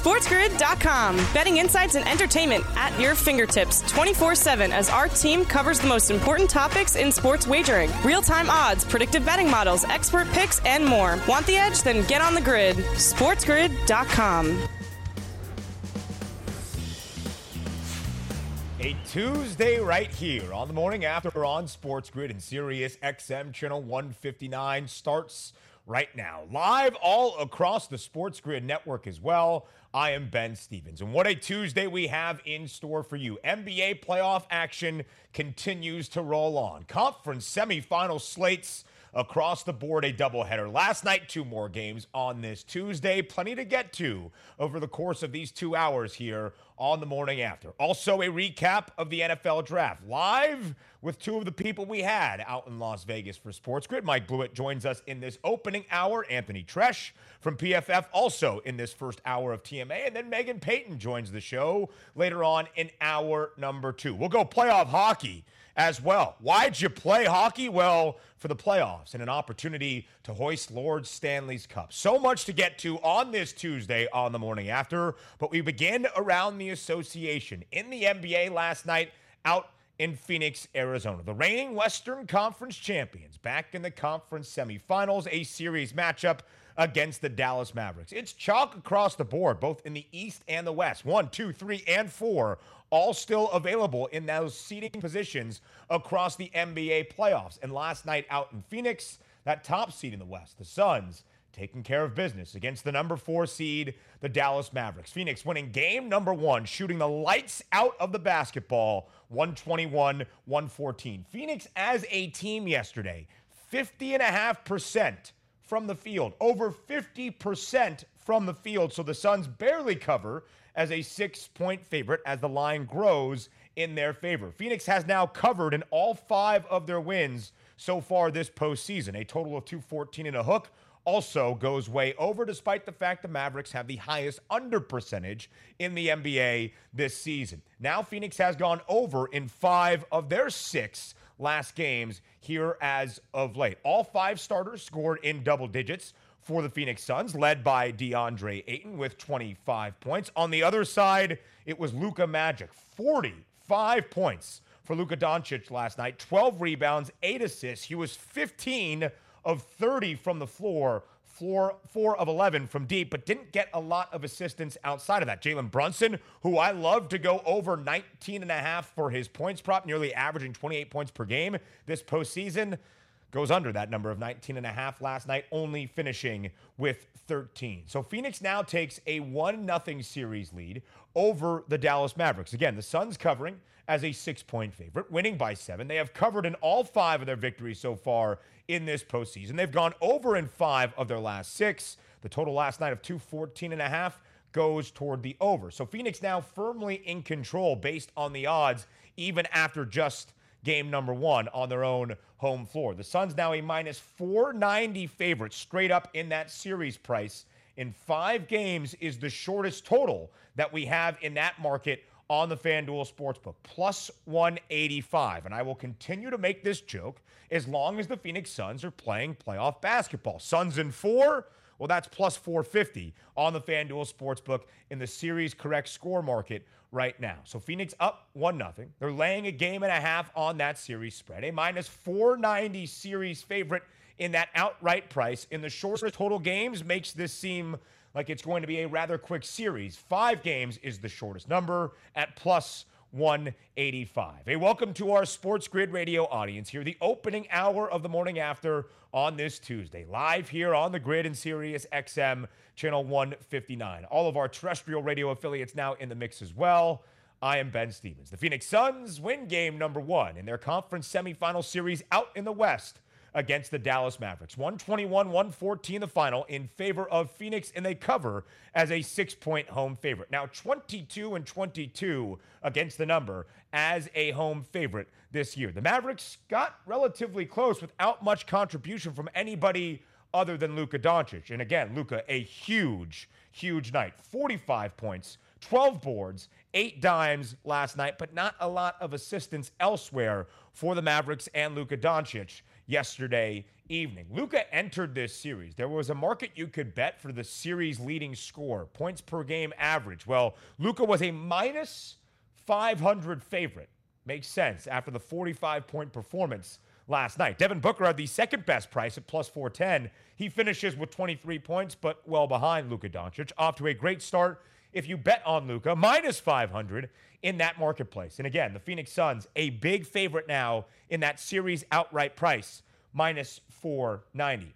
SportsGrid.com. Betting insights and entertainment at your fingertips 24 7 as our team covers the most important topics in sports wagering real time odds, predictive betting models, expert picks, and more. Want the edge? Then get on the grid. SportsGrid.com. A Tuesday right here on the morning after on Sports Grid and Sirius XM channel 159 starts right now. Live all across the Sports Grid network as well. I am Ben Stevens. And what a Tuesday we have in store for you. NBA playoff action continues to roll on. Conference semifinal slates across the board a doubleheader. Last night, two more games on this Tuesday. Plenty to get to over the course of these two hours here on the morning after. Also, a recap of the NFL draft live with two of the people we had out in Las Vegas for Sports Grid. Mike Blewitt joins us in this opening hour. Anthony Treash from PFF also in this first hour of TMA. And then Megan Payton joins the show later on in hour number two. We'll go playoff hockey as well. Why'd you play hockey? Well, for the playoffs and an opportunity to hoist Lord Stanley's Cup. So much to get to on this Tuesday on the morning after, but we begin around the association in the NBA last night out in Phoenix, Arizona. The reigning Western Conference champions back in the conference semifinals, a series matchup against the Dallas Mavericks. It's chalk across the board, both in the East and the West. One, two, three, and four, all still available in those seating positions across the NBA playoffs. And last night out in Phoenix, that top seed in the West, the Suns, taking care of business against the number four seed, the Dallas Mavericks. Phoenix winning game number one, shooting the lights out of the basketball, 121 114. Phoenix as a team yesterday, 50.5% from the field, over 50% from the field. So the Suns barely cover as a six point favorite as the line grows in their favor. Phoenix has now covered in all five of their wins so far this postseason, a total of 214 and a hook also goes way over, despite the fact the Mavericks have the highest under percentage in the NBA this season. Now, Phoenix has gone over in five of their six last games here as of late. All five starters scored in double digits for the Phoenix Suns, led by DeAndre Ayton with 25 points. On the other side, it was Luka Magic, 45 points for Luka Doncic last night, 12 rebounds, 8 assists. He was 15 of 30 from the floor, four, four of 11 from deep, but didn't get a lot of assistance outside of that. Jalen Brunson, who I love to go over 19 and a half for his points prop, nearly averaging 28 points per game this postseason, goes under that number of 19 and a half last night, only finishing with 13. So Phoenix now takes a 1 0 series lead over the Dallas Mavericks. Again, the Suns covering as a six point favorite, winning by seven. They have covered in all five of their victories so far in this postseason. They've gone over in five of their last six. The total last night of 214 and a half goes toward the over. So Phoenix now firmly in control based on the odds, even after just game number one on their own home floor. The Suns now a minus 490 favorite straight up in that series price. In five games is the shortest total that we have in that market on the FanDuel Sportsbook, plus 185. And I will continue to make this joke as long as the Phoenix Suns are playing playoff basketball. Suns in four, well, that's plus 450 on the FanDuel Sportsbook in the series correct score market right now. So Phoenix up 1 nothing. They're laying a game and a half on that series spread. A minus 490 series favorite in that outright price in the shortest total games makes this seem like it's going to be a rather quick series. Five games is the shortest number at plus 185. Hey, welcome to our Sports Grid Radio audience here, the opening hour of the morning after on this Tuesday, live here on the grid in Sirius XM channel 159. All of our terrestrial radio affiliates now in the mix as well. I am Ben Stevens. The Phoenix Suns win game number one in their conference semifinal series out in the West against the Dallas Mavericks. 121 114 the final in favor of Phoenix, and they cover as a six point home favorite. Now, 22 and 22 against the number as a home favorite this year. The Mavericks got relatively close without much contribution from anybody other than Luka Doncic. And again, Luka, a huge, huge night 45 points, 12 boards, eight dimes last night, but not a lot of assistance elsewhere for the Mavericks and Luka Doncic yesterday evening. Luka entered this series. There was a market you could bet for the series leading score, points per game average. Well, Luka was a minus 500 favorite. Makes sense after the 45 point performance last night. Devin Booker had the second best price at plus 410. He finishes with 23 points, but well behind Luka Doncic. Off to a great start if you bet on Luka, minus 500 in that marketplace. And again, the Phoenix Suns, a big favorite now in that series outright price, minus 490.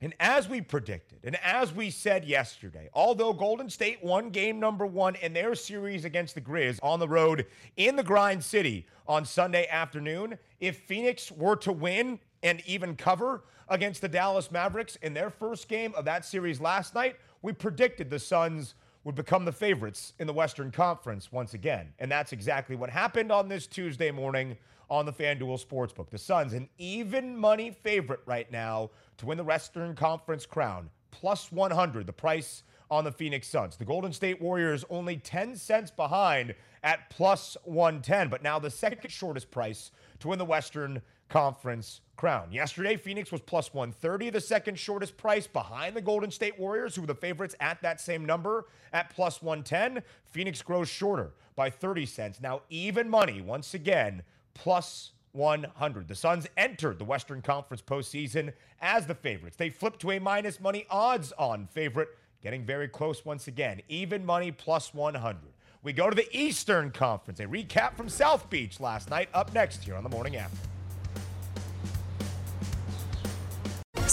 And as we predicted, and as we said yesterday, although Golden State won game number one in their series against the Grizz on the road in the Grind City on Sunday afternoon, if Phoenix were to win and even cover against the Dallas Mavericks in their first game of that series last night, we predicted the Suns would become the favorites in the Western Conference once again. And that's exactly what happened on this Tuesday morning on the FanDuel Sportsbook. The Suns, an even money favorite right now to win the Western Conference crown, plus 100, the price on the Phoenix Suns. The Golden State Warriors only 10 cents behind at plus 110, but now the second shortest price to win the Western Conference crown. Yesterday, Phoenix was plus 130, the second shortest price behind the Golden State Warriors, who were the favorites at that same number at plus 110. Phoenix grows shorter by 30 cents. Now, even money, once again, plus 100. The Suns entered the Western Conference postseason as the favorites. They flipped to a minus money odds on favorite, getting very close once again. Even money plus 100. We go to the Eastern Conference. A recap from South Beach last night up next here on the morning after.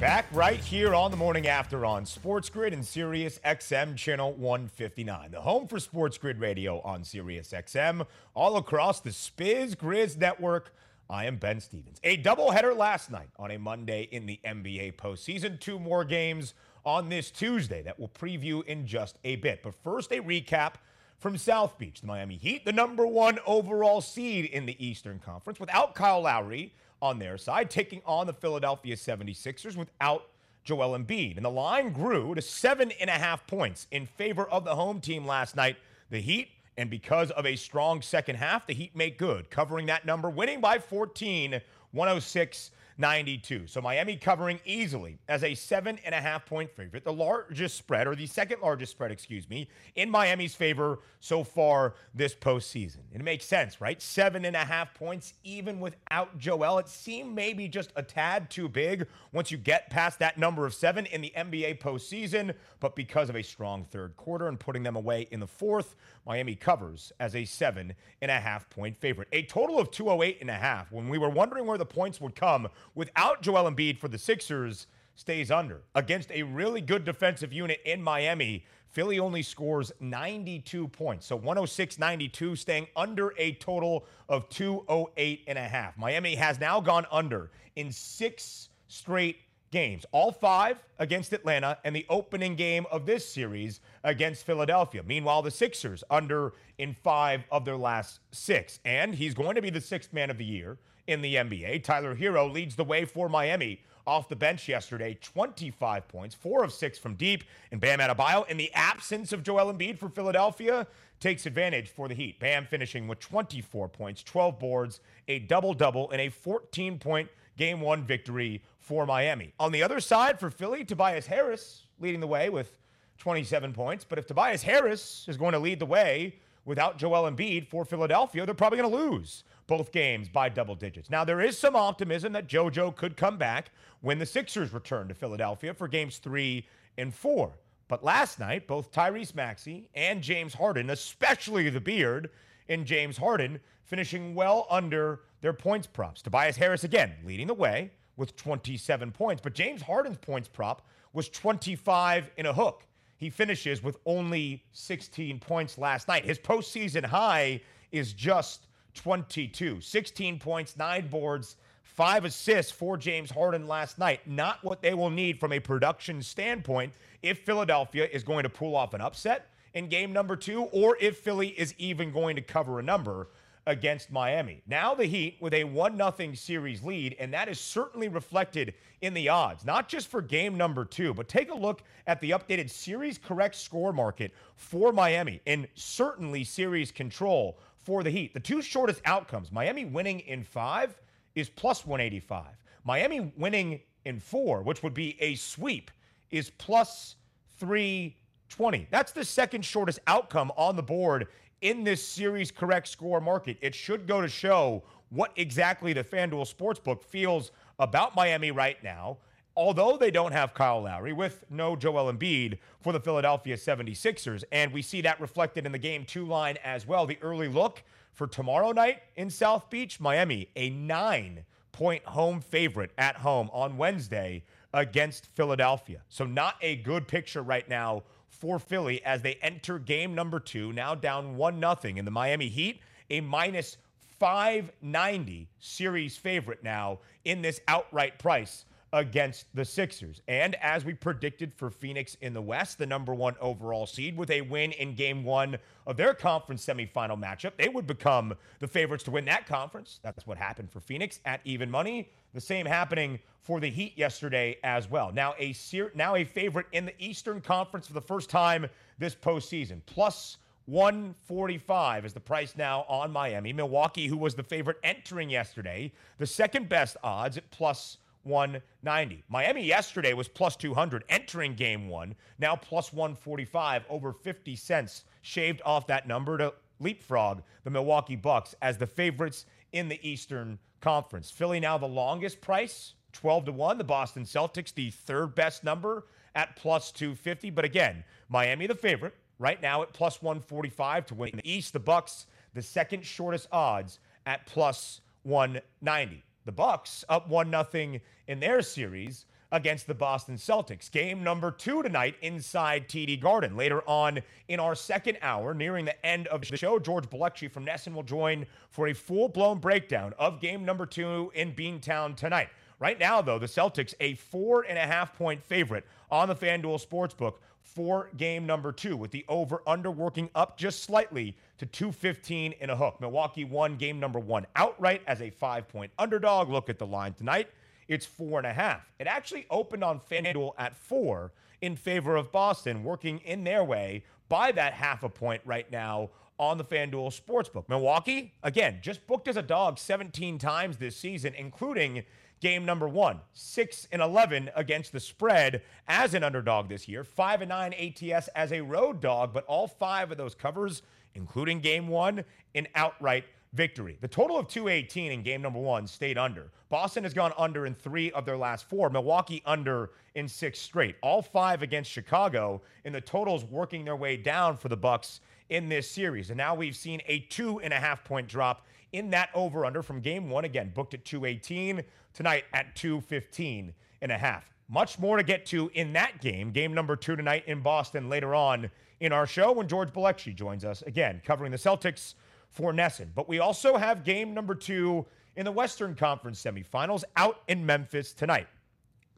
Back right here on the morning after on Sports Grid and Sirius XM channel 159, the home for Sports Grid Radio on Sirius XM, all across the Sports Grid network. I am Ben Stevens. A doubleheader last night on a Monday in the NBA postseason. Two more games on this Tuesday that we'll preview in just a bit. But first, a recap from South Beach. The Miami Heat, the number one overall seed in the Eastern Conference, without Kyle Lowry on their side, taking on the Philadelphia 76ers without Joel Embiid. And the line grew to seven and a half points in favor of the home team last night. The Heat, and because of a strong second half, the Heat make good, covering that number, winning by 14, 106 92. So Miami covering easily as a seven and a half point favorite, the largest spread, or the second largest spread, excuse me, in Miami's favor so far this postseason. It makes sense, right? Seven and a half points, even without Joel. It seemed maybe just a tad too big once you get past that number of seven in the NBA postseason. But because of a strong third quarter and putting them away in the fourth, Miami covers as a seven and a half point favorite. A total of 208 and a half. When we were wondering where the points would come without Joel Embiid for the Sixers, stays under. Against a really good defensive unit in Miami, Philly only scores 92 points. So 106 92, staying under a total of 208 and a half. Miami has now gone under in six straight games, all five against Atlanta, and the opening game of this series against Philadelphia. Meanwhile, the Sixers under in five of their last six. And he's going to be the sixth man of the year in the NBA. Tyler Herro leads the way for Miami off the bench yesterday, 25 points, four of six from deep. And Bam Adebayo, in the absence of Joel Embiid for Philadelphia, takes advantage for the Heat. Bam finishing with 24 points, 12 boards, a double double, and a 14 point game one victory for Miami. On the other side for Philly, Tobias Harris leading the way with 27 points. But if Tobias Harris is going to lead the way without Joel Embiid for Philadelphia, they're probably going to lose both games by double digits. Now, there is some optimism that JoJo could come back when the Sixers return to Philadelphia for games three and four. But last night, both Tyrese Maxey and James Harden, especially the beard in James Harden, finishing well under their points props. Tobias Harris again leading the way with 27 points, but James Harden's points prop was 25 in a hook. He finishes with only 16 points last night. His postseason high is just 22. 16 points, nine boards, five assists for James Harden last night. Not what they will need from a production standpoint if Philadelphia is going to pull off an upset in game number two, or if Philly is even going to cover a number against Miami. Now the Heat with a 1 0 series lead, and that is certainly reflected in the odds, not just for game number two, but take a look at the updated series correct score market for Miami and certainly series control for the Heat. The two shortest outcomes Miami winning in five is plus 185. Miami winning in four, which would be a sweep, is plus 320. That's the second shortest outcome on the board in this series correct score market. It should go to show what exactly the FanDuel Sportsbook feels about Miami right now. Although they don't have Kyle Lowry with no Joel Embiid for the Philadelphia 76ers. And we see that reflected in the game two line as well. The early look for tomorrow night in South Beach, Miami, a nine point home favorite at home on Wednesday against Philadelphia. So, not a good picture right now for Philly as they enter game number two, now down 1 0 in the Miami Heat, a minus 590 series favorite now in this outright price against the Sixers. And as we predicted for Phoenix in the West, the number one overall seed, with a win in game one of their conference semifinal matchup, they would become the favorites to win that conference. That's what happened for Phoenix at even money. The same happening for the Heat yesterday as well. Now a now a favorite in the Eastern Conference for the first time this postseason. Plus 145 is the price now on Miami. Milwaukee, who was the favorite entering yesterday, the second best odds at plus 190. Miami yesterday was plus 200 entering game one, now plus 145, over 50 cents shaved off that number to leapfrog the Milwaukee Bucks as the favorites in the Eastern Conference. Philly now the longest price, 12 to 1. The Boston Celtics, the third best number at plus 250. But again, Miami the favorite right now at plus 145 to win the East. The Bucks, the second shortest odds at plus 190. The Bucks up 1 0 in their series against the Boston Celtics. Game number two tonight inside TD Garden. Later on in our second hour, nearing the end of the show, George Bilecki from NESN will join for a full blown breakdown of game number two in Beantown tonight. Right now, though, the Celtics a four and a half point favorite on the FanDuel Sportsbook for game number two, with the over under working up just slightly to 215 in a hook. Milwaukee won game number one outright as a five point underdog. Look at the line tonight. It's four and a half. It actually opened on FanDuel at four in favor of Boston, working in their way by that half a point right now on the FanDuel Sportsbook. Milwaukee, again, just booked as a dog 17 times this season, including game number one. 6 and 11 against the spread as an underdog this year. 5 and 9 ATS as a road dog, but all five of those covers, including game one, an outright victory. The total of 218 in game number one stayed under. Boston has gone under in three of their last four. Milwaukee under in six straight. All five against Chicago, and the totals working their way down for the Bucks in this series. And now we've seen a two and a half point drop in that over under from game one. Again, booked at 218 tonight at 215 and a half. Much more to get to in that game, game number two tonight in Boston later on in our show when George Bilecki joins us again, covering the Celtics for NESN. But we also have game number two in the Western Conference semifinals out in Memphis tonight.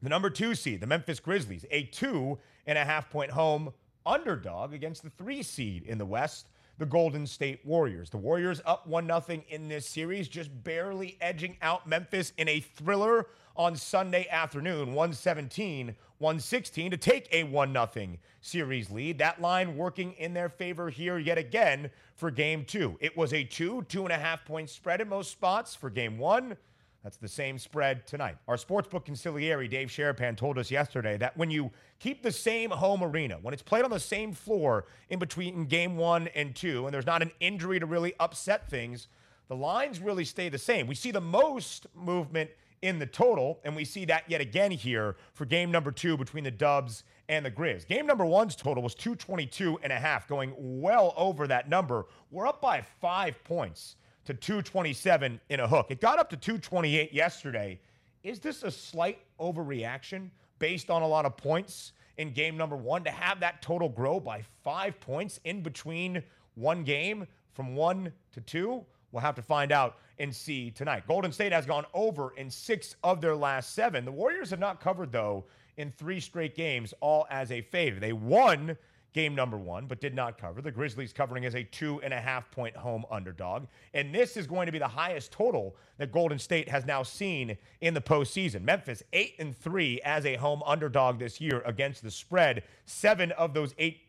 The number two seed, the Memphis Grizzlies, a two and a half point home underdog against the three seed in the West, the Golden State Warriors. The Warriors up 1 0 in this series, just barely edging out Memphis in a thriller on Sunday afternoon, 117 116 to take a 1 0 series lead. That line working in their favor here yet again for game two. It was a two, two and a half point spread in most spots for game one. That's the same spread tonight. Our sportsbook conciliary, Dave Sharapan, told us yesterday that when you keep the same home arena, when it's played on the same floor in between game one and two, and there's not an injury to really upset things, the lines really stay the same. We see the most movement in the total, and we see that yet again here for game number two between the Dubs and the Grizz. Game number one's total was 222 and a half, going well over that number. We're up by five points to 227 in a hook. It got up to 228 yesterday. Is this a slight overreaction based on a lot of points in game number one to have that total grow by five points in between one game from one to two? We'll have to find out and see tonight. Golden State has gone over in six of their last seven. The Warriors have not covered, though, in three straight games, all as a favorite. They won game number one, but did not cover. The Grizzlies covering as a two and a half point home underdog. And this is going to be the highest total that Golden State has now seen in the postseason. Memphis, eight and three as a home underdog this year against the spread. Seven of those eight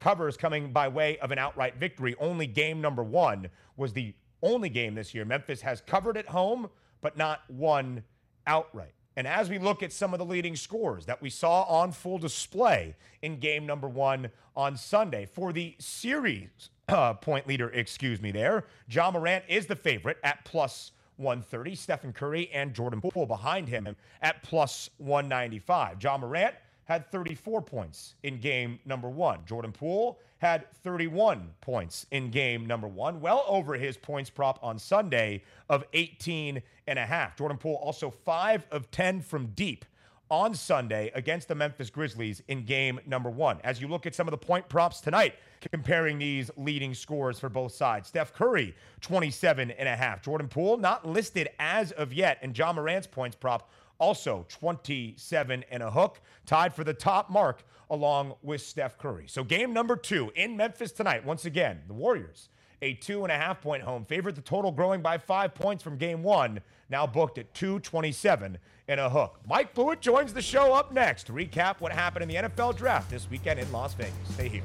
covers coming by way of an outright victory. Only game number one was the only game this year. Memphis has covered at home, but not won outright. And as we look at some of the leading scores that we saw on full display in game number one on Sunday for the series uh, point leader, excuse me, there, Ja Morant is the favorite at plus 130. Stephen Curry and Jordan Poole behind him at plus 195. Ja Morant had 34 points in game number one. Jordan Poole had 31 points in game number one, well over his points prop on Sunday of 18 and a half. Jordan Poole also 5 of 10 from deep on Sunday against the Memphis Grizzlies in game number one. As you look at some of the point props tonight, comparing these leading scores for both sides. Steph Curry, 27 and a half. Jordan Poole, not listed as of yet, and Ja Morant's points prop also 27 and a hook, tied for the top mark along with Steph Curry. So game number two in Memphis tonight. Once again, the Warriors, a two and a half point home favorite. The total growing by five points from game one, now booked at 227 and a hook. Mike Blewitt joins the show up next to recap what happened in the NFL draft this weekend in Las Vegas. Stay here.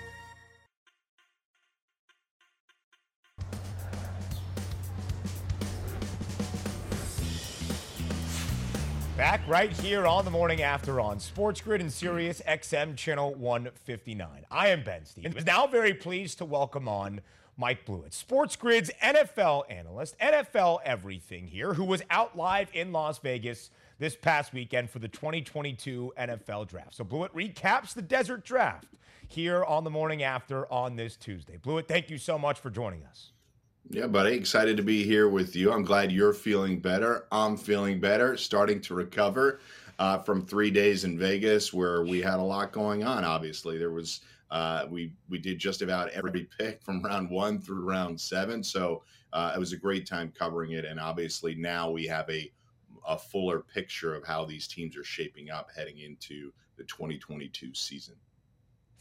Back right here on the morning after on Sports Grid and Sirius XM channel 159. I am Ben Stevens. Now very pleased to welcome on Mike Blewitt, Sports Grid's NFL analyst, NFL everything here, who was out live in Las Vegas this past weekend for the 2022 NFL draft. So Blewitt recaps the desert draft here on the morning after on this Tuesday. Blewitt, thank you so much for joining us. Yeah, buddy. Excited to be here with you. I'm glad you're feeling better. I'm feeling better, starting to recover uh, from three days in Vegas where we had a lot going on. Obviously, there was uh, we we did just about every pick from round one through round seven, so uh, it was a great time covering it. And obviously, now we have a a fuller picture of how these teams are shaping up heading into the 2022 season.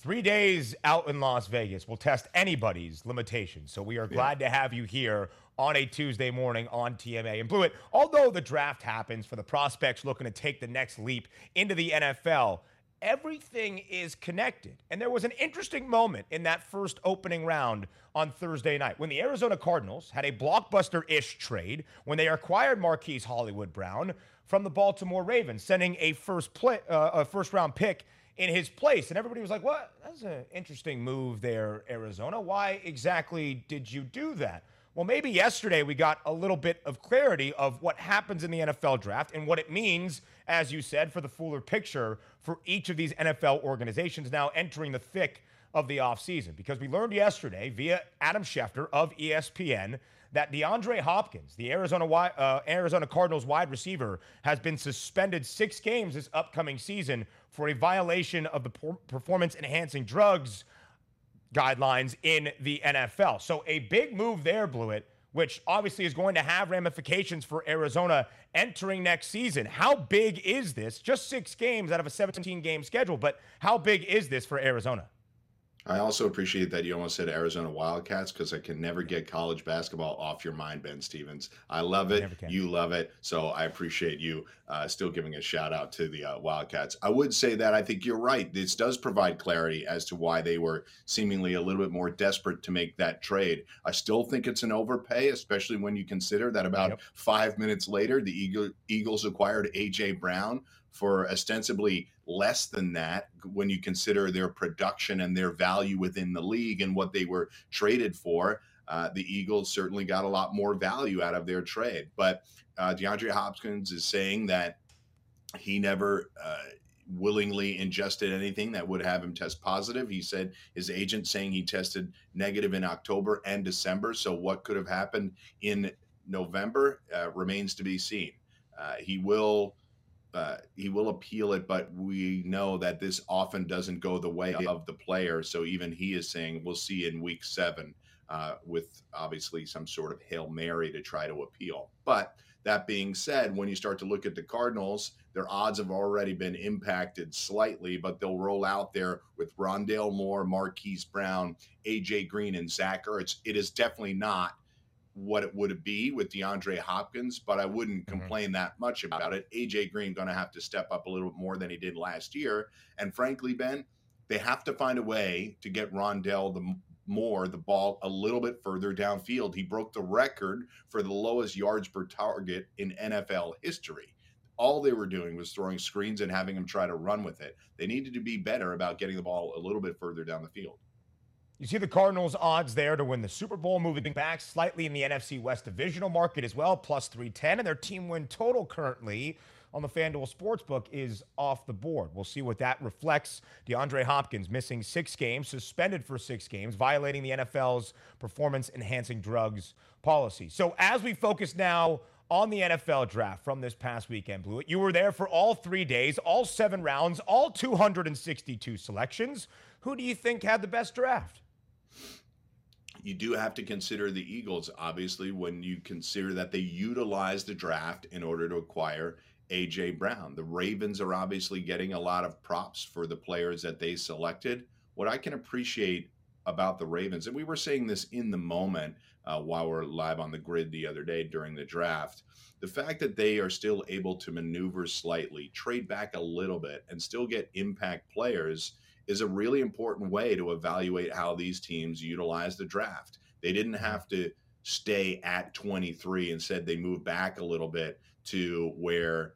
Three days out in Las Vegas will test anybody's limitations. So we are glad yeah. to have you here on a Tuesday morning on TMA. And Blewitt, although the draft happens for the prospects looking to take the next leap into the NFL, everything is connected. And there was an interesting moment in that first opening round on Thursday night when the Arizona Cardinals had a blockbuster ish trade when they acquired Marquise Hollywood Brown from the Baltimore Ravens, sending a first play, uh, a first round pick in his place. And everybody was like, what? That's an interesting move there, Arizona. Why exactly did you do that? Well, maybe yesterday we got a little bit of clarity of what happens in the NFL draft and what it means, as you said, for the fuller picture for each of these NFL organizations now entering the thick of the offseason. Because we learned yesterday via Adam Schefter of ESPN that DeAndre Hopkins, the Arizona uh, Arizona Cardinals wide receiver, has been suspended six games this upcoming season for a violation of the performance enhancing drugs guidelines in the NFL. So a big move there, Blewitt, which obviously is going to have ramifications for Arizona entering next season. How big is this? Just six games out of a 17 game schedule, but how big is this for Arizona? I also appreciate that you almost said Arizona Wildcats because I can never get college basketball off your mind, Ben Stevens. I love it. You love it. So I appreciate you uh, still giving a shout out to the uh, Wildcats. I would say that I think you're right. This does provide clarity as to why they were seemingly a little bit more desperate to make that trade. I still think it's an overpay, especially when you consider that about yep. five minutes later, the Eagle, Eagles acquired A.J. Brown for ostensibly less than that when you consider their production and their value within the league and what they were traded for. Uh, the Eagles certainly got a lot more value out of their trade. But uh, DeAndre Hopkins is saying that he never uh, willingly ingested anything that would have him test positive. He said his agent saying he tested negative in October and December. So what could have happened in November uh, remains to be seen. Uh, he will uh, he will appeal it, but we know that this often doesn't go the way of the player. So even he is saying we'll see in week seven uh, with obviously some sort of hail mary to try to appeal. But that being said, when you start to look at the Cardinals, their odds have already been impacted slightly, but they'll roll out there with Rondale Moore, Marquise Brown, AJ Green, and Zach Ertz. It is definitely not what it would be with DeAndre Hopkins, but I wouldn't mm-hmm. complain that much about it. AJ Green going to have to step up a little bit more than he did last year, and frankly, Ben, they have to find a way to get Rondale the more the ball a little bit further downfield. He broke the record for the lowest yards per target in NFL history. All they were doing was throwing screens and having him try to run with it. They needed to be better about getting the ball a little bit further down the field. You see the Cardinals' odds there to win the Super Bowl, moving back slightly in the NFC West divisional market as well, plus 310. And their team win total currently on the FanDuel Sportsbook is off the board. We'll see what that reflects. DeAndre Hopkins missing six games, suspended for six games, violating the NFL's performance enhancing drugs policy. So as we focus now on the NFL draft from this past weekend, Blewitt, you were there for all three days, all seven rounds, all 262 selections. Who do you think had the best draft? You do have to consider the Eagles, obviously, when you consider that they utilize the draft in order to acquire AJ Brown. The Ravens are obviously getting a lot of props for the players that they selected. What I can appreciate about the Ravens, and we were saying this in the moment uh, while we're live on the grid the other day during the draft, the fact that they are still able to maneuver slightly, trade back a little bit, and still get impact players is a really important way to evaluate how these teams utilize the draft. They didn't mm-hmm. have to stay at 23 and said they moved back a little bit to where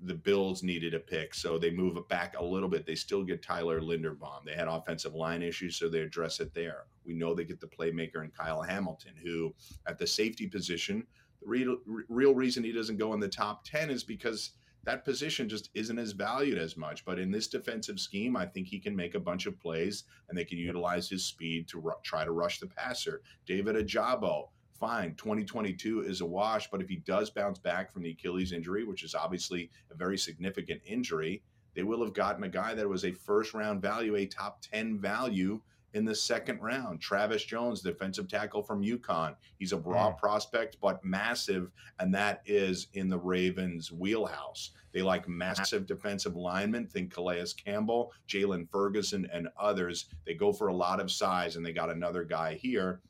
the Bills needed a pick, so they move it back a little bit. They still get Tyler Linderbaum. They had offensive line issues, so they address it there. We know they get the playmaker in Kyle Hamilton, who at the safety position, the real, real reason he doesn't go in the top 10 is because that position just isn't as valued as much. But in this defensive scheme, I think he can make a bunch of plays and they can utilize his speed to ru- try to rush the passer. David Ojabo, fine. 2022 is a wash, but if he does bounce back from the Achilles injury, which is obviously a very significant injury, they will have gotten a guy that was a first round value, a top 10 value in the second round. Travis Jones, defensive tackle from UConn. He's a raw mm. prospect, but massive, and that is in the Ravens' wheelhouse. They like massive defensive linemen. Think Calais Campbell, Jaylon Ferguson, and others. They go for a lot of size, and they got another guy here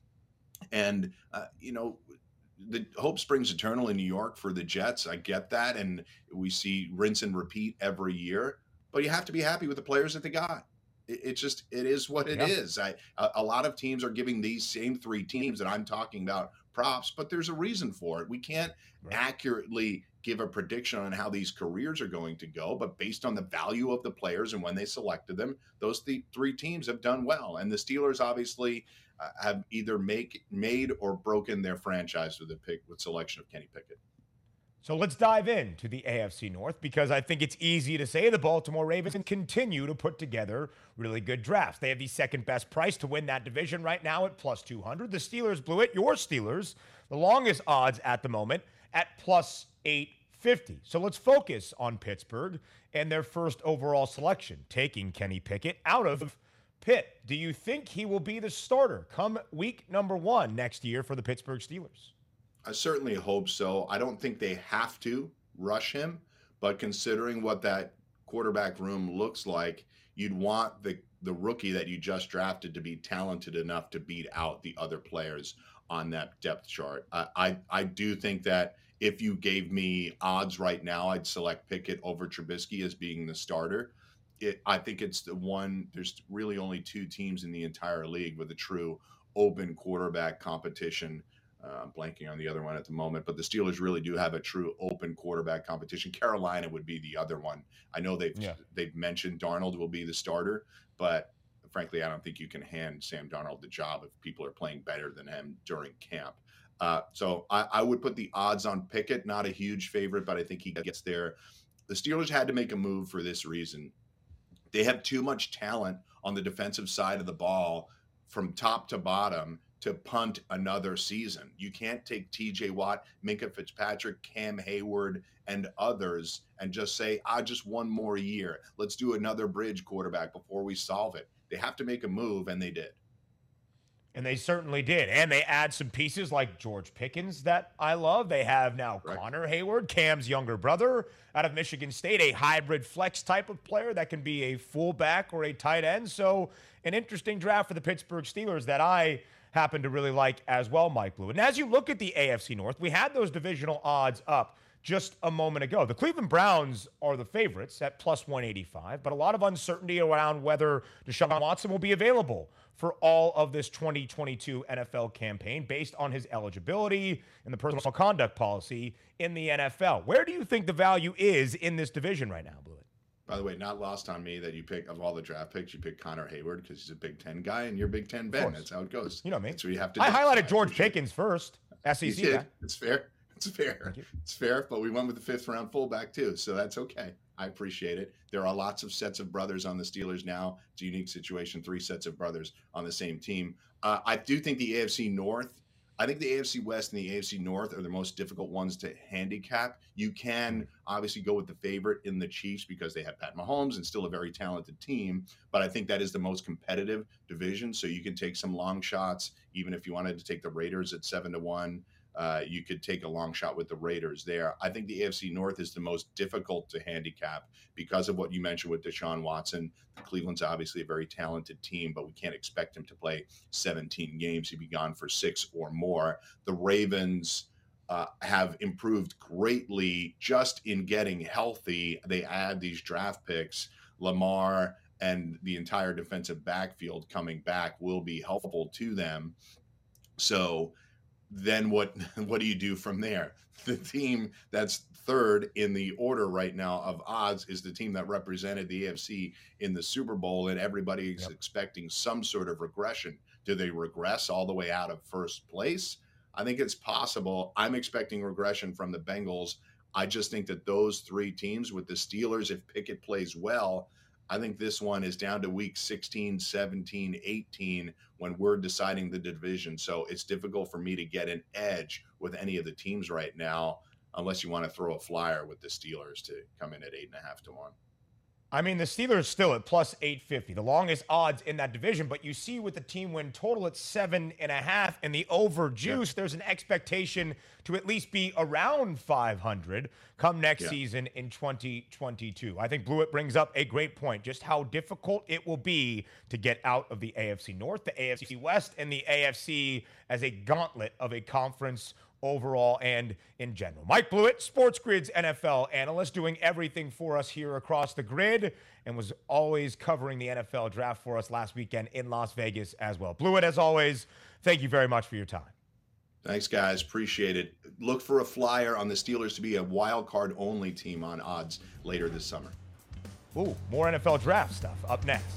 and, uh, you know, the hope springs eternal in New York for the Jets. I get that. And we see rinse and repeat every year, but you have to be happy with the players that they got. It, it just, it is what it yeah. is. I, a, a lot of teams are giving these same three teams that I'm talking about props, but there's a reason for it. We can't right. accurately give a prediction on how these careers are going to go, but based on the value of the players and when they selected them, those th- three teams have done well. And the Steelers obviously uh, have either make made or broken their franchise with the pick with selection of Kenny Pickett. So let's dive into the AFC North because I think it's easy to say the Baltimore Ravens can continue to put together really good drafts. They have the second best price to win that division right now at plus 200. The Steelers Blewitt, your Steelers, the longest odds at the moment at plus 850. So let's focus on Pittsburgh and their first overall selection, taking Kenny Pickett out of Pitt, do you think he will be the starter come week number one next year for the Pittsburgh Steelers? I certainly hope so. I don't think they have to rush him, but considering what that quarterback room looks like, you'd want the the rookie that you just drafted to be talented enough to beat out the other players on that depth chart. I I, I do think that if you gave me odds right now, I'd select Pickett over Trubisky as being the starter it, I think it's the one. There's really only two teams in the entire league with a true open quarterback competition. Uh, I'm blanking on the other one at the moment, but the Steelers really do have a true open quarterback competition. Carolina would be the other one. I know they've yeah. they've mentioned Darnold will be the starter, but frankly, I don't think you can hand Sam Darnold the job if people are playing better than him during camp. Uh, so I, I would put the odds on Pickett. Not a huge favorite, but I think he gets there. The Steelers had to make a move for this reason. They have too much talent on the defensive side of the ball from top to bottom to punt another season. You can't take TJ Watt, Minkah Fitzpatrick, Cam Heyward, and others and just say, ah, just one more year. Let's do another bridge quarterback before we solve it. They have to make a move, and they did. And they certainly did. And they add some pieces like George Pickens that I love. They have now right. Connor Heyward, Cam's younger brother out of Michigan State, a hybrid flex type of player that can be a fullback or a tight end. So, an interesting draft for the Pittsburgh Steelers that I happen to really like as well, Mike Blue. And as you look at the AFC North, we had those divisional odds up just a moment ago. The Cleveland Browns are the favorites at plus 185, but a lot of uncertainty around whether Deshaun Watson will be available for all of this 2022 NFL campaign based on his eligibility and the personal conduct policy in the NFL. Where do you think the value is in this division right now, Blue? By the way, not lost on me that you pick of all the draft picks, you pick Connor Heyward because he's a Big Ten guy and you're Big Ten Ben. That's how it goes. You know me. That's what you have to. I highlighted George Pickens first. SEC. It's fair. It's fair. It's fair. But we went with the fifth round fullback too, so that's okay. I appreciate it. There are lots of sets of brothers on the Steelers now. It's a unique situation. Three sets of brothers on the same team. Uh, I do think the AFC North. I think the AFC West and the AFC North are the most difficult ones to handicap. You can obviously go with the favorite in the Chiefs because they have Pat Mahomes and still a very talented team. But I think that is the most competitive division. So you can take some long shots, even if you wanted to take the Raiders at seven to one uh, you could take a long shot with the Raiders there. I think the AFC North is the most difficult to handicap because of what you mentioned with Deshaun Watson. Cleveland's obviously a very talented team, but we can't expect him to play 17 games. He'd be gone for six or more. The Ravens. Uh, have improved greatly just in getting healthy. They add these draft picks. Lamar and the entire defensive backfield coming back will be helpful to them. So then what what do you do from there? The team that's third in the order right now of odds is the team that represented the AFC in the Super Bowl, and everybody is yep. expecting some sort of regression. Do they regress all the way out of first place? I think it's possible. I'm expecting regression from the Bengals. I just think that those three teams with the Steelers, if Pickett plays well, I think this one is down to week 16, 17, 18 when we're deciding the division. So it's difficult for me to get an edge with any of the teams right now, unless you want to throw a flyer with the Steelers to come in at eight and a half to one. I mean, the Steelers still at plus 850, the longest odds in that division. But you see, with the team win total at seven and a half and the over juice, yeah. there's an expectation to at least be around 500 come next yeah. season in 2022. I think Blewitt brings up a great point just how difficult it will be to get out of the AFC North, the AFC West, and the AFC as a gauntlet of a conference overall and in general. Mike Blewitt, Sports Grid's NFL analyst, doing everything for us here across the grid and was always covering the NFL draft for us last weekend in Las Vegas as well. Blewitt, as always, thank you very much for your time. Thanks, guys. Appreciate it. Look for a flyer on the Steelers to be a wild card only team on odds later this summer. Ooh, more NFL draft stuff up next.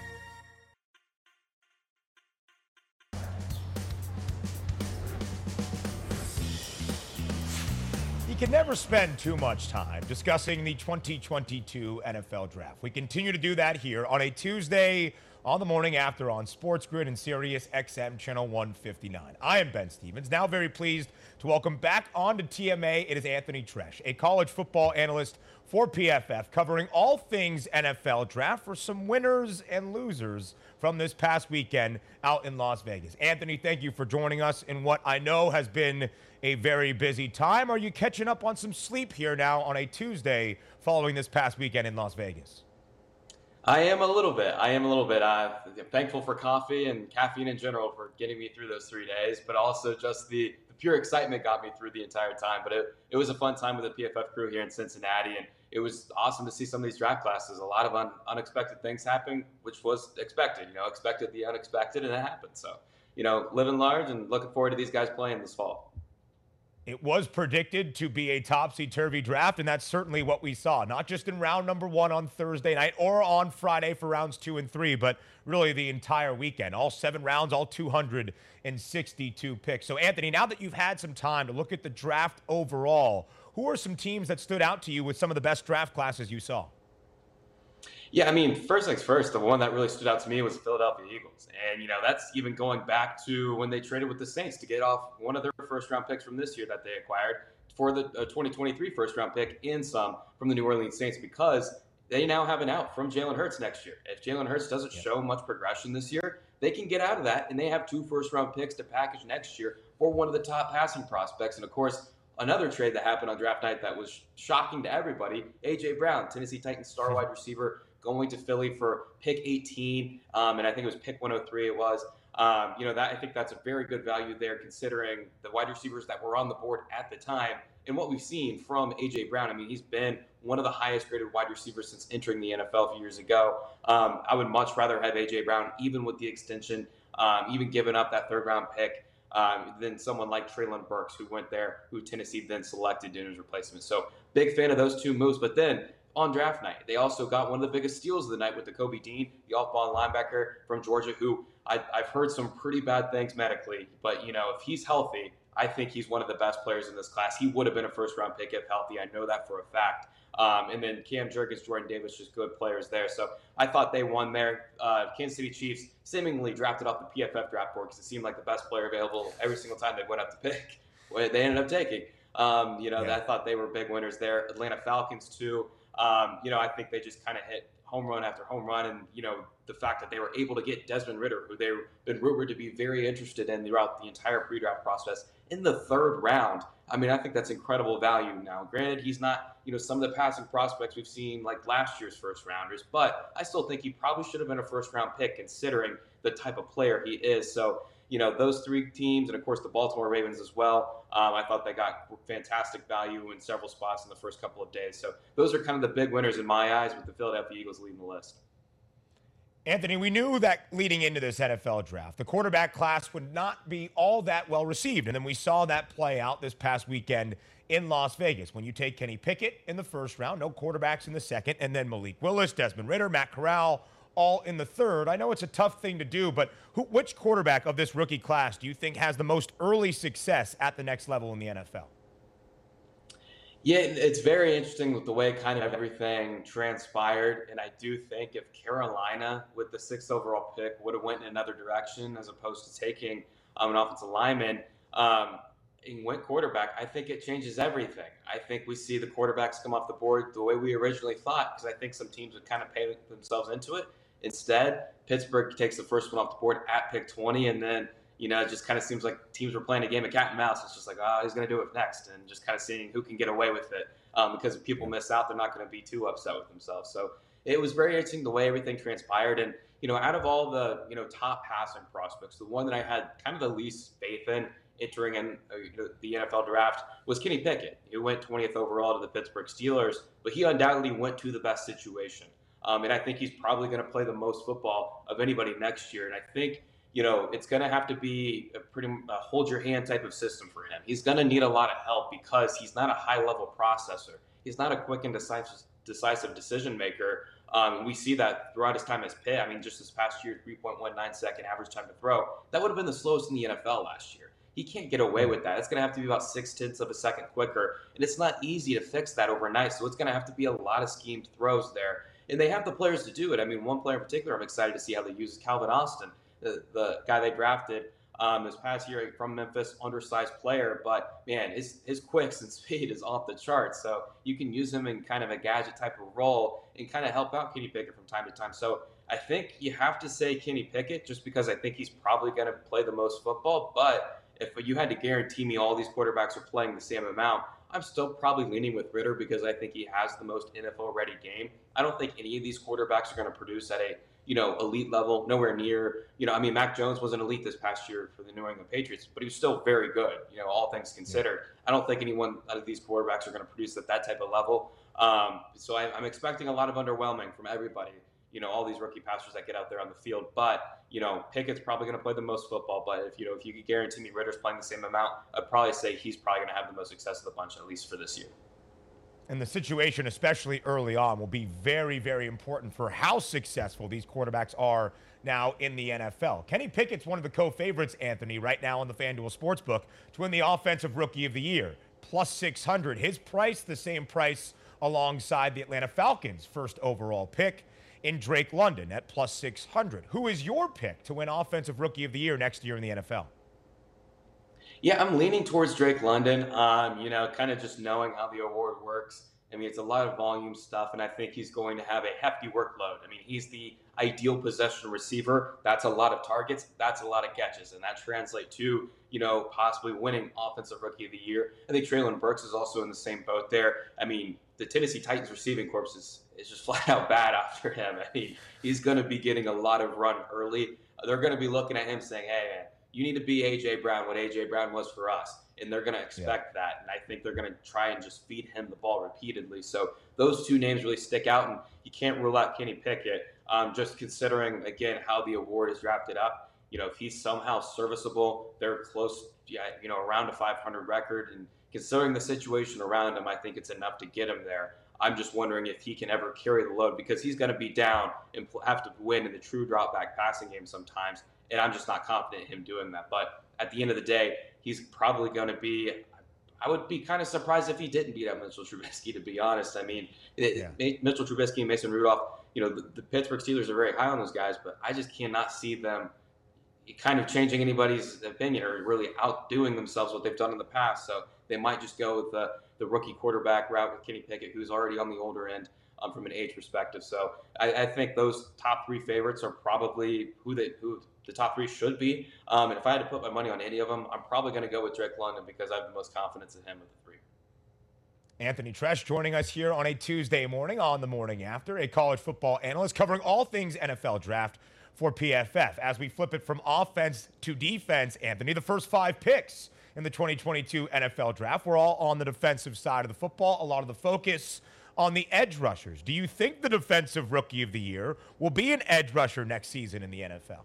can never spend too much time discussing the 2022 NFL Draft. We continue to do that here on a Tuesday on the morning after on Sports Grid and Sirius XM Channel 159. I am Ben Stevens, now very pleased to welcome back onto TMA. It is Anthony Treash, a college football analyst for PFF, covering all things NFL draft for some winners and losers from this past weekend out in Las Vegas. Anthony, thank you for joining us in what I know has been a very busy time. Are you catching up on some sleep here now on a Tuesday following this past weekend in Las Vegas? I am a little bit. I am a little bit. I'm thankful for coffee and caffeine in general for getting me through those three days, but also just the, the pure excitement got me through the entire time. But it, it was a fun time with the PFF crew here in Cincinnati, and it was awesome to see some of these draft classes. A lot of un, unexpected things happen, which was expected. You know, expected the unexpected, and it happened. So, you know, living large and looking forward to these guys playing this fall It was predicted to be a topsy turvy draft, and that's certainly what we saw, not just in round number one on Thursday night or on Friday for rounds two and three, but really the entire weekend. All seven rounds, all 262 picks. So, Anthony, now that you've had some time to look at the draft overall, who are some teams that stood out to you with some of the best draft classes you saw? Yeah, I mean, first things first, the one that really stood out to me was the Philadelphia Eagles. And, you know, that's even going back to when they traded with the Saints to get off one of their first round picks from this year that they acquired for the uh, 2023 first round pick and some from the New Orleans Saints because they now have an out from Jalen Hurts next year. If Jalen Hurts doesn't yeah. show much progression this year, they can get out of that and they have two first round picks to package next year for one of the top passing prospects. And of course, another trade that happened on draft night that was shocking to everybody AJ Brown, Tennessee Titans star wide receiver going to Philly for pick 18, um, and I think it was pick 103. It was. Um, you know that I think that's a very good value there, considering the wide receivers that were on the board at the time and what we've seen from AJ Brown. I mean, he's been one of the highest graded wide receivers since entering the NFL a few years ago. Um, I would much rather have AJ Brown, even with the extension, um, even giving up that third round pick. Um, than someone like Treylon Burks, who went there, who Tennessee then selected in his replacement. So, big fan of those two moves. But then on draft night. They also got one of the biggest steals of the night with Nakobe Dean, the off-ball linebacker from Georgia, who I, have heard some pretty bad things medically, but you know if he's healthy, I think he's one of the best players in this class. He would have been a first-round pick if healthy. I know that for a fact. Um, and then Cam Jurgens, Jordan Davis, just good players there. So I thought they won there. Uh, Kansas City Chiefs seemingly drafted off the PFF draft board because it seemed like the best player available every single time they went up to pick. They ended up taking. Um, you know, yeah. I thought they were big winners there. Atlanta Falcons too. Um, you know, I think they just kind of hit home run after home run, and you know the fact that they were able to get Desmond Ridder, who they've been rumored to be very interested in throughout the entire pre-draft process, in the third round. I mean, I think that's incredible value. Now, granted, he's not you know some of the passing prospects we've seen like last year's first rounders, but I still think he probably should have been a first round pick considering the type of player he is. So you know, those three teams, and of course the Baltimore Ravens as well. Um, I thought they got fantastic value in several spots in the first couple of days. So those are kind of the big winners in my eyes, with the Philadelphia Eagles leading the list. Anthony, we knew that leading into this NFL draft, the quarterback class would not be all that well received. And then we saw that play out this past weekend in Las Vegas when you take Kenny Pickett in the first round, no quarterbacks in the second, and then Malik Willis, Desmond Ridder, Matt Corral, all in the third. I know it's a tough thing to do, but who, which quarterback of this rookie class do you think has the most early success at the next level in the NFL? Yeah, it's very interesting with the way kind of everything transpired, and I do think if Carolina, with the sixth overall pick, would have went in another direction as opposed to taking um, an offensive lineman um, and went quarterback, I think it changes everything. I think we see the quarterbacks come off the board the way we originally thought, because I think some teams would kind of pay themselves into it. Instead, Pittsburgh takes the first one off the board at pick 20, and then you know, it just kind of seems like teams were playing a game of cat and mouse. It's just like, oh, he's going to do it next, and just kind of seeing who can get away with it. Um, because if people miss out, they're not going to be too upset with themselves. So it was very interesting the way everything transpired. And you know, out of all the you know top passing prospects, the one that I had kind of the least faith in entering in uh, the NFL draft was Kenny Pickett, who went 20th overall to the Pittsburgh Steelers, but he undoubtedly went to the best situation. Um, and I think he's probably going to play the most football of anybody next year. And I think, you know, it's going to have to be a pretty a hold your hand type of system for him. He's going to need a lot of help because he's not a high level processor. He's not a quick and decisive, decisive decision maker. Um, we see that throughout his time as Pitt. I mean, just this past year, 3.19 second average time to throw. That would have been the slowest in the NFL last year. He can't get away with that. It's going to have to be about six tenths of a second quicker. And it's not easy to fix that overnight. So it's going to have to be a lot of schemed throws there and they have the players to do it. I mean, one player in particular, I'm excited to see how they use Calvin Austin, the, the guy they drafted um, this past year from Memphis, undersized player, but man, his his quicks and speed is off the charts. So you can use him in kind of a gadget type of role and kind of help out Kenny Pickett from time to time. So I think you have to say Kenny Pickett just because I think he's probably going to play the most football. But if you had to guarantee me all these quarterbacks are playing the same amount, I'm still probably leaning with Ridder because I think he has the most NFL ready game. I don't think any of these quarterbacks are going to produce at a you know elite level, nowhere near. You know, I mean, Mac Jones was an elite this past year for the New England Patriots, but he was still very good. You know, all things considered. Yeah. I don't think anyone out of these quarterbacks are going to produce at that type of level. Um, so I, I'm expecting a lot of underwhelming from everybody you know all these rookie passers that get out there on the field. But you know Pickett's probably going to play the most football. But if you know if you could guarantee me Ridder's playing the same amount, I'd probably say he's probably going to have the most success of the bunch at least for this year. And the situation, especially early on, will be very, very important for how successful these quarterbacks are now in the NFL. Kenny Pickett's one of the co-favorites, Anthony, right now on the FanDuel Sportsbook to win the Offensive Rookie of the Year, plus 600. His price, the same price alongside the Atlanta Falcons' first overall pick in Drake London at plus 600. Who is your pick to win Offensive Rookie of the Year next year in the NFL? Yeah, I'm leaning towards Drake London. Um, you know, kind of just knowing how the award works. I mean, it's a lot of volume stuff, and I think he's going to have a hefty workload. I mean, he's the ideal possession receiver. That's a lot of targets. That's a lot of catches, and that translates to you know possibly winning Offensive Rookie of the Year. I think Treylon Burks is also in the same boat there. I mean, the Tennessee Titans receiving corps is, is just flat out bad after him. I mean, he's going to be getting a lot of run early. They're going to be looking at him saying, "Hey, man, you need to be AJ Brown, what AJ Brown was for us." and they're going to expect yeah. that. And I think they're going to try and just feed him the ball repeatedly. So those two names really stick out, and you can't rule out Kenny Pickett. Um, just considering again how the award is drafted up. You know, if he's somehow serviceable, they're close, yeah, you know, around a 500 record, and considering the situation around him, I think it's enough to get him there. I'm just wondering if he can ever carry the load because he's going to be down and have to win in the true drop back passing game sometimes. And I'm just not confident in him doing that. But at the end of the day, he's probably going to be. I would be kind of surprised if he didn't beat up Mitchell Trubisky. To be honest, I mean, yeah. Mitchell Trubisky and Mason Rudolph. You know, the, the, Pittsburgh Steelers are very high on those guys, but I just cannot see them kind of changing anybody's opinion or really outdoing themselves what they've done in the past. So they might just go with the the rookie quarterback route with Kenny Pickett, who's already on the older end. Um, from an age perspective, so I, I think those top three favorites are probably who they who the top three should be. Um, and if I had to put my money on any of them, I'm probably going to go with Drake London because I have the most confidence in him of the three. Anthony Treash joining us here on a Tuesday morning on the morning after, a college football analyst covering all things NFL draft for PFF. As we flip it from offense to defense, Anthony, the first five picks in the 2022 NFL draft We're all on the defensive side of the football. A lot of the focus on the edge rushers. Do you think the defensive rookie of the year will be an edge rusher next season in the NFL?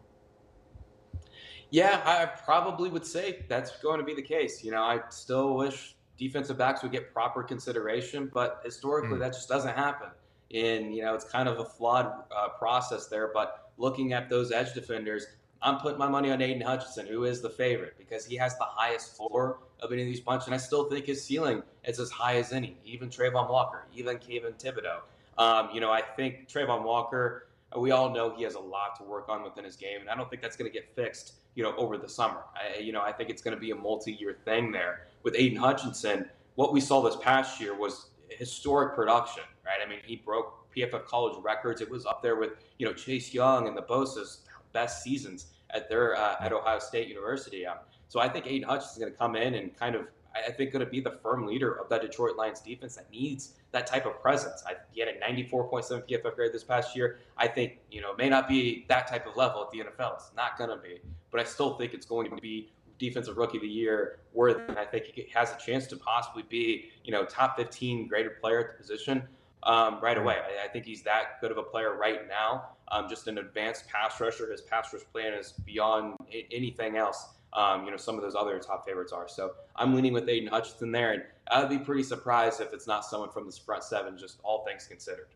Yeah, I probably would say that's going to be the case. You know, I still wish defensive backs would get proper consideration, but historically mm. that just doesn't happen. And, you know, it's kind of a flawed uh, process there. But looking at those edge defenders, I'm putting my money on Aidan Hutchinson, who is the favorite, because he has the highest floor of any of these bunch. And I still think his ceiling is as high as any, even Travon Walker, even Kayvon Thibodeaux. Um, you know, I think Travon Walker, we all know he has a lot to work on within his game, and I don't think that's going to get fixed you know, over the summer. I, you know, I think it's going to be a multi-year thing there with Aidan Hutchinson. What we saw this past year was historic production, right? I mean, he broke PFF college records. It was up there with you know Chase Young and the Bosa's best seasons at their uh, at Ohio State University. Um, so I think Aidan Hutchinson is going to come in and kind of I think going to be the firm leader of that Detroit Lions defense that needs that type of presence. I, he had a 94.7 PFF grade this past year. I think you know it may not be that type of level at the NFL. It's not going to be, but I still think it's going to be defensive rookie of the year worthy. And I think he has a chance to possibly be you know top 15 graded player at the position. Um, right away. I, I, think he's that good of a player right now. Um, just an advanced pass rusher. His pass rush plan is beyond anything else um, you know, some of those other top favorites are. So I'm leaning with Aidan Hutchinson there, and I'd be pretty surprised if it's not someone from this front seven, just all things considered.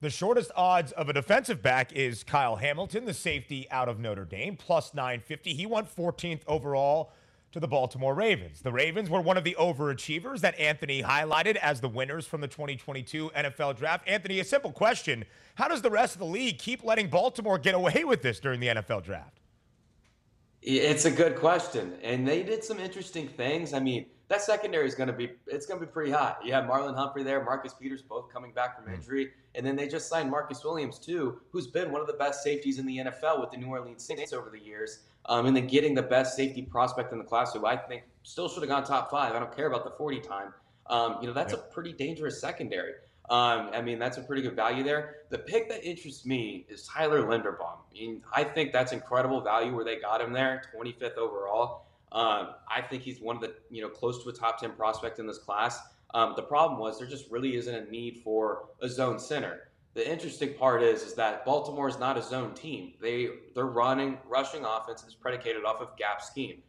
The shortest odds of a defensive back is Kyle Hamilton, the safety out of Notre Dame, plus 950. He went 14th overall to the Baltimore Ravens. The Ravens were one of the overachievers that Anthony highlighted as the winners from the 2022 NFL draft. Anthony, a simple question How does the rest of the league keep letting Baltimore get away with this during the NFL draft? It's a good question, and they did some interesting things. I mean, that secondary is going to be it's going to be pretty hot. You have Marlon Humphrey there, Marcus Peters both coming back from hmm. injury, and then they just signed Marcus Williams too, who's been one of the best safeties in the NFL with the New Orleans Saints over the years. Um, and then getting the best safety prospect in the class, who I think still should have gone top five. I don't care about the 40 time. Um, you know, that's yep. a pretty dangerous secondary. Um, I mean, that's a pretty good value there. The pick that interests me is Tyler Linderbaum. I mean, I think that's incredible value where they got him there, 25th overall. Um, I think he's one of the, you know, close to a top 10 prospect in this class. Um, the problem was there just really isn't a need for a zone center. The interesting part is is that Baltimore is not a zone team. They they're running rushing offense is predicated off of gap scheme.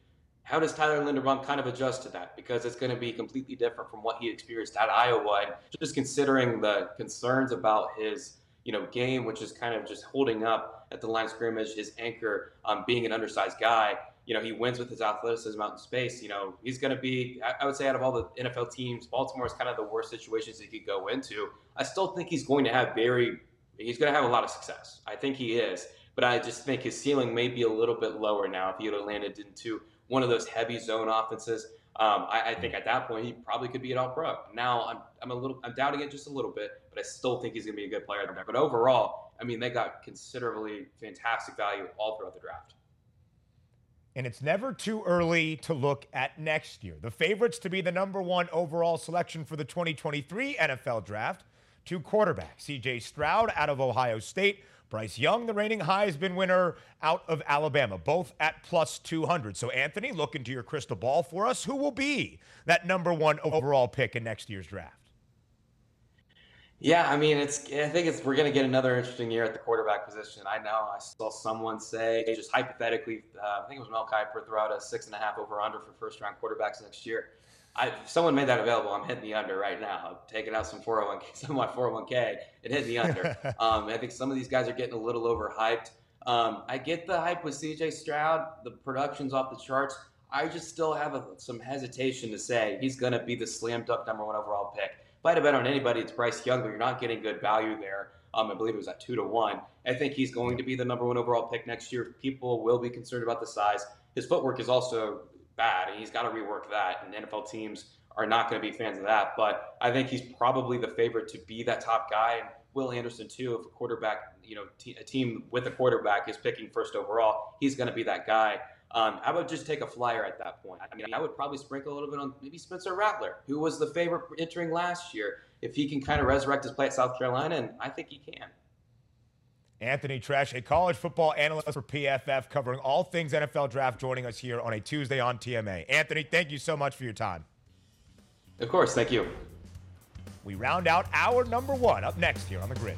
How does Tyler Linderbaum kind of adjust to that? Because it's going to be completely different from what he experienced at Iowa. And just considering the concerns about his you know game, which is kind of just holding up at the line of scrimmage, his anchor um, being an undersized guy. You know, he wins with his athleticism out in space. You know, he's going to be, I would say, out of all the NFL teams, Baltimore is kind of the worst situations he could go into. I still think he's going to have very, he's going to have a lot of success. I think he is. But I just think his ceiling may be a little bit lower now if he would have landed into one of those heavy zone offenses. Um, I, I, think at that point he probably could be an all pro. Now I'm, I'm a little I'm doubting it just a little bit, but I still think he's going to be a good player. But overall, I mean they got considerably fantastic value all throughout the draft. And it's never too early to look at next year. The favorites to be the number one overall selection for the 2023 NFL draft, two quarterbacks, CJ Stroud out of Ohio State, Bryce Young, the reigning Heisman winner out of Alabama, both at plus 200. So, Anthony, look into your crystal ball for us. Who will be that number one overall pick in next year's draft? Yeah, I mean, it's. I think it's. We're going to get another interesting year at the quarterback position. I know. I saw someone say, just hypothetically, uh, I think it was Mel Kiper throw out a six and a half over under for first round quarterbacks next year. I, if someone made that available, I'm hitting the under right now. I'm taking out some 401k, some of my 401k and hitting the under. um, I think some of these guys are getting a little overhyped. Um, I get the hype with CJ Stroud. The production's off the charts. I just still have a, some hesitation to say he's going to be the slam dunk number one overall pick. If I had to bet on anybody, it's Bryce Young, but you're not getting good value there. Um, I believe it was at two to one. I think he's going to be the number one overall pick next year. People will be concerned about the size. His footwork is also bad, and he's got to rework that. And NFL teams are not going to be fans of that. But I think he's probably the favorite to be that top guy. And Will Anderson too. If a quarterback, you know, t- a team with a quarterback is picking first overall, he's going to be that guy. Um, I would just take a flyer at that point. I mean, I would probably sprinkle a little bit on maybe Spencer Rattler, who was the favorite entering last year. If he can kind of resurrect his play at South Carolina, and I think he can. Anthony Treash, a college football analyst for PFF, covering all things NFL draft, joining us here on a Tuesday on TMA. Anthony, thank you so much for your time. Of course, thank you. We round out our number one up next here on the grid.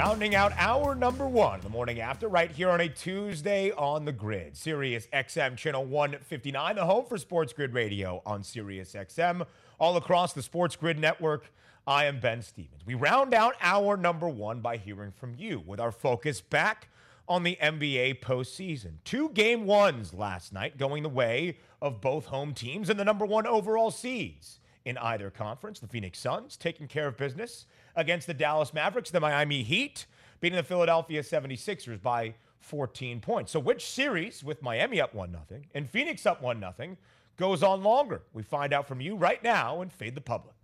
Rounding out our number one the morning after, right here on a Tuesday on the grid. Sirius XM channel 159, the home for Sports Grid Radio on Sirius XM, all across the Sports Grid network. I am Ben Stevens. We round out our number one by hearing from you with our focus back on the NBA postseason. Two game ones last night going the way of both home teams and the number one overall seeds in either conference. The Phoenix Suns taking care of business against the Dallas Mavericks, the Miami Heat beating the Philadelphia 76ers by 14 points. So which series with Miami up 1 0 and Phoenix up 1 0 goes on longer? We find out from you right now and fade the public.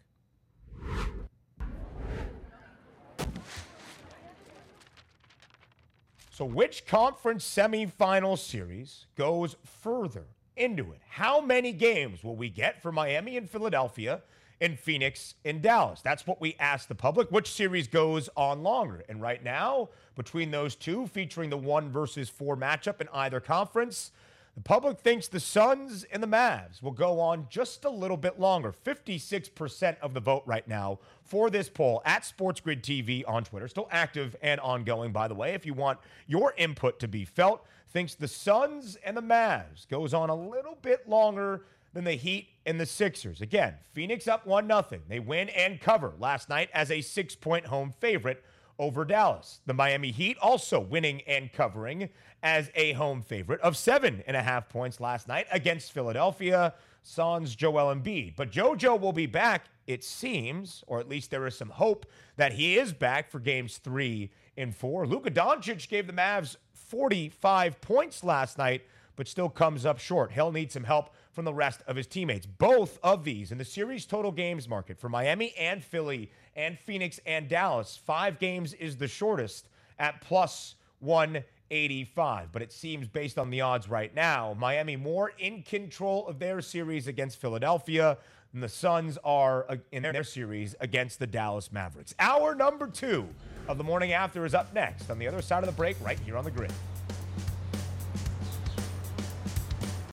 So, which conference semifinal series goes further into it? How many games will we get for Miami and Philadelphia in Phoenix in Dallas. That's what we asked the public. Which series goes on longer? And right now, between those two, featuring the one versus four matchup in either conference, the public thinks the Suns and the Mavs will go on just a little bit longer. 56% of the vote right now for this poll at SportsGrid TV on Twitter. Still active and ongoing, by the way. If you want your input to be felt, thinks the Suns and the Mavs goes on a little bit longer than the Heat and the Sixers. Again, Phoenix up 1 0. They win and cover last night as a six point home favorite over Dallas. The Miami Heat also winning and covering as a home favorite of seven and a half points last night against Philadelphia. Sans Joel Embiid. But JoJo will be back, it seems, or at least there is some hope that he is back for games three and four. Luka Doncic gave the Mavs 45 points last night, but still comes up short. He'll need some help from the rest of his teammates. Both of these in the series total games market for Miami and Philly and Phoenix and Dallas, five games is the shortest at plus 185. But it seems, based on the odds right now, Miami more in control of their series against Philadelphia than the Suns are in their series against the Dallas Mavericks. Hour number two of the morning after is up next on the other side of the break, right here on the grid.